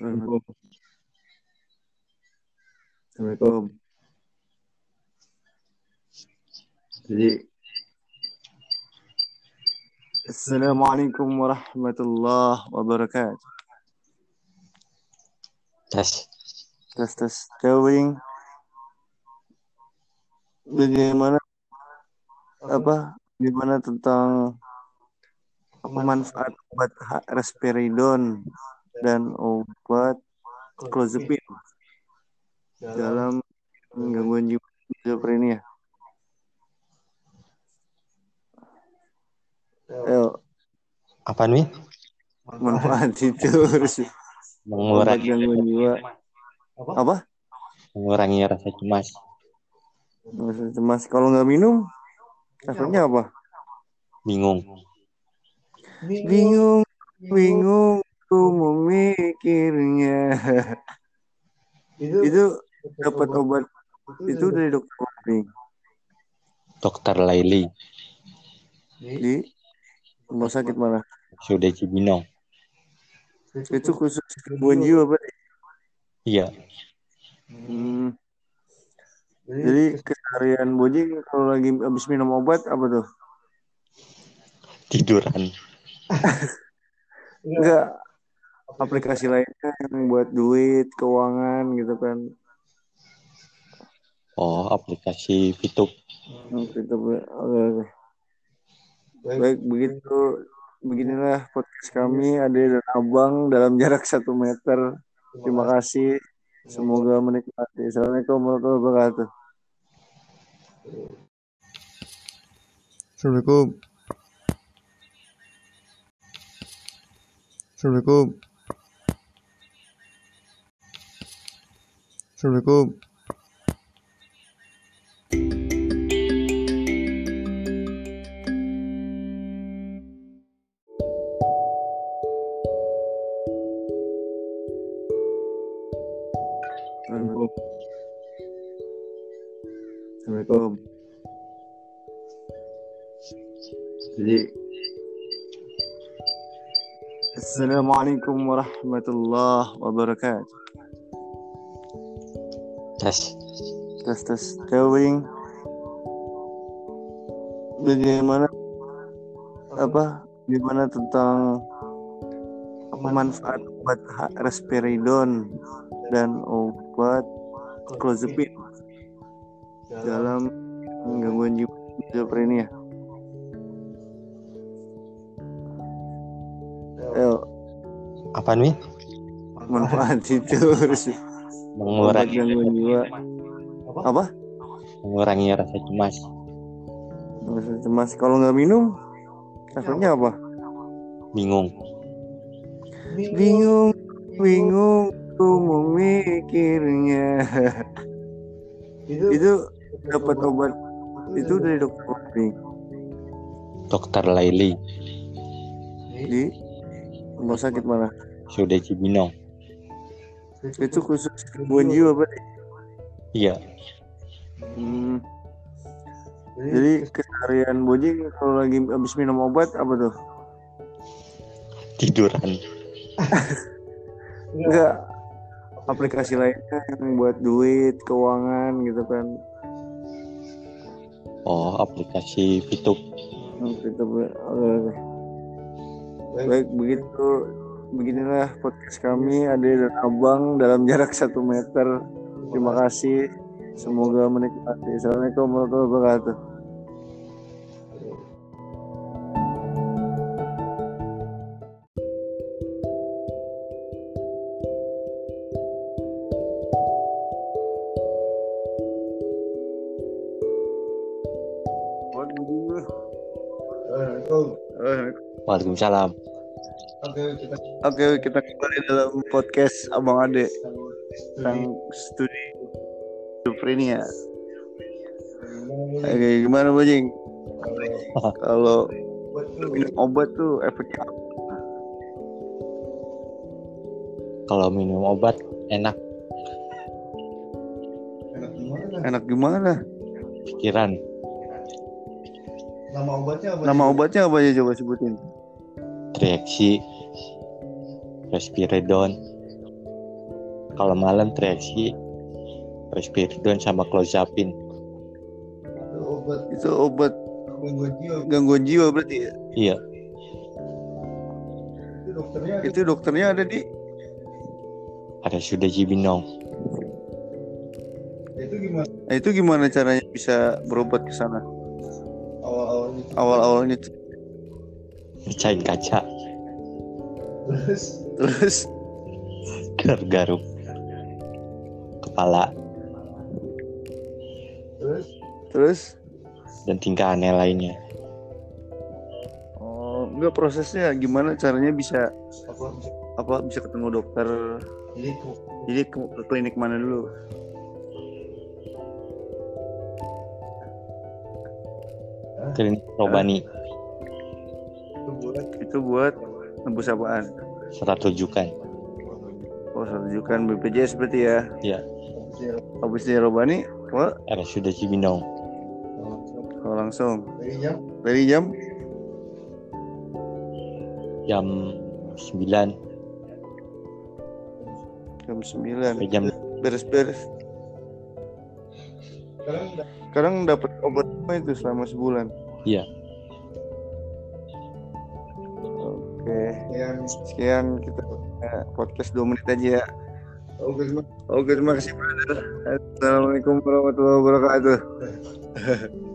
Assalamualaikum. Assalamualaikum. Jadi Assalamualaikum warahmatullahi wabarakatuh. Tes. Tes tes going. Bagaimana apa gimana tentang manfaat obat risperidon dan obat clozapine dalam gangguan jiwa schizophrenia? Ayo, Apa nih? manfaat itu harus obat Mengurangi gangguan jiwa apa? mengurangi rasa cemas. Rasa cemas kalau nggak minum efeknya apa? Bingung. Bingung, bingung, ku memikirnya. itu dapat obat itu dari dokter Kopling Dokter Laili. di rumah sakit mana? Sudah Cibinong. Itu khusus gangguan jiwa berarti. Iya. Hmm. Jadi keseharian Bojing kalau lagi habis minum obat apa tuh? Tiduran. Enggak aplikasi lainnya yang buat duit, keuangan gitu kan. Oh, aplikasi Fitup. Oke, itu oke, oke. Baik, begitu beginilah podcast kami Ade dan Abang dalam jarak satu meter. Terima kasih. Semoga menikmati. Assalamualaikum warahmatullahi wabarakatuh. Assalamualaikum. Assalamualaikum. Assalamualaikum. Assalamualaikum. Assalamualaikum. Jadi Assalamualaikum warahmatullahi wabarakatuh. Tes. Tes tes going. Bagaimana apa gimana tentang manfaat obat risperidon dan obat clozapine dalam gangguan jiwa schizophrenia? Ayo, Apa nih? manfaat itu harus Mengurangi gangguan jiwa apa? mengurangi rasa cemas. Rasa cemas kalau nggak minum efeknya apa? Bingung. Bingung, bingung, ku memikirnya. itu dapat obat itu dari dokter Kopling Dokter Laili. di rumah sakit mana? Sudah Cibinong. Itu khusus gangguan jiwa berarti. Iya. Hmm. Jadi keseharian Bojing kalau lagi habis minum obat apa tuh? Tiduran. Enggak aplikasi lainnya yang buat duit, keuangan gitu kan. Oh, aplikasi Fitup. Oke, itu oke, oke. Baik, begitu beginilah podcast kami Ade dan Abang dalam jarak satu meter. Terima kasih. Semoga menikmati. Assalamualaikum warahmatullahi wabarakatuh. Waalaikumsalam. Oke, kita kembali dalam podcast Abang Ade tentang studi schizophrenia. Oke, gimana Bojing? Kalau minum obat tuh efeknya apa? Kalau minum obat enak enak gimana? pikiran. Nama obatnya apa? Nama obatnya apa aja coba sebutin? Reaksi. Respiridon. Kalau malam tereaksi Respiridon sama clozapin. Itu obat gangguan jiwa berarti ya? Iya, Itu dokternya ada di ada sudah Jibinong. Nah, itu gimana caranya bisa berobat ke sana? Awal-awalnya tuh. Pecahin kaca, terus? Garuk-garuk kepala. Terus? Dan tingkah aneh lainnya. oh enggak prosesnya gimana caranya bisa apa? bisa ketemu dokter? Jadi ke, ke klinik mana dulu? Klinik Robani. Itu buat nebus apaan serat rujukan. oh rujukan BPJS berarti ya? Iya, habis dari Robani wah ada sudah Cibinong. oh, langsung. Dari jam? Jam 9 jam 9 sampai jam beres-beres. Sekarang dapat obat apa itu selama sebulan? Iya. Sekian kita eh, podcast dua menit aja ya. Oke terima kasih brother. Assalamualaikum warahmatullahi wabarakatuh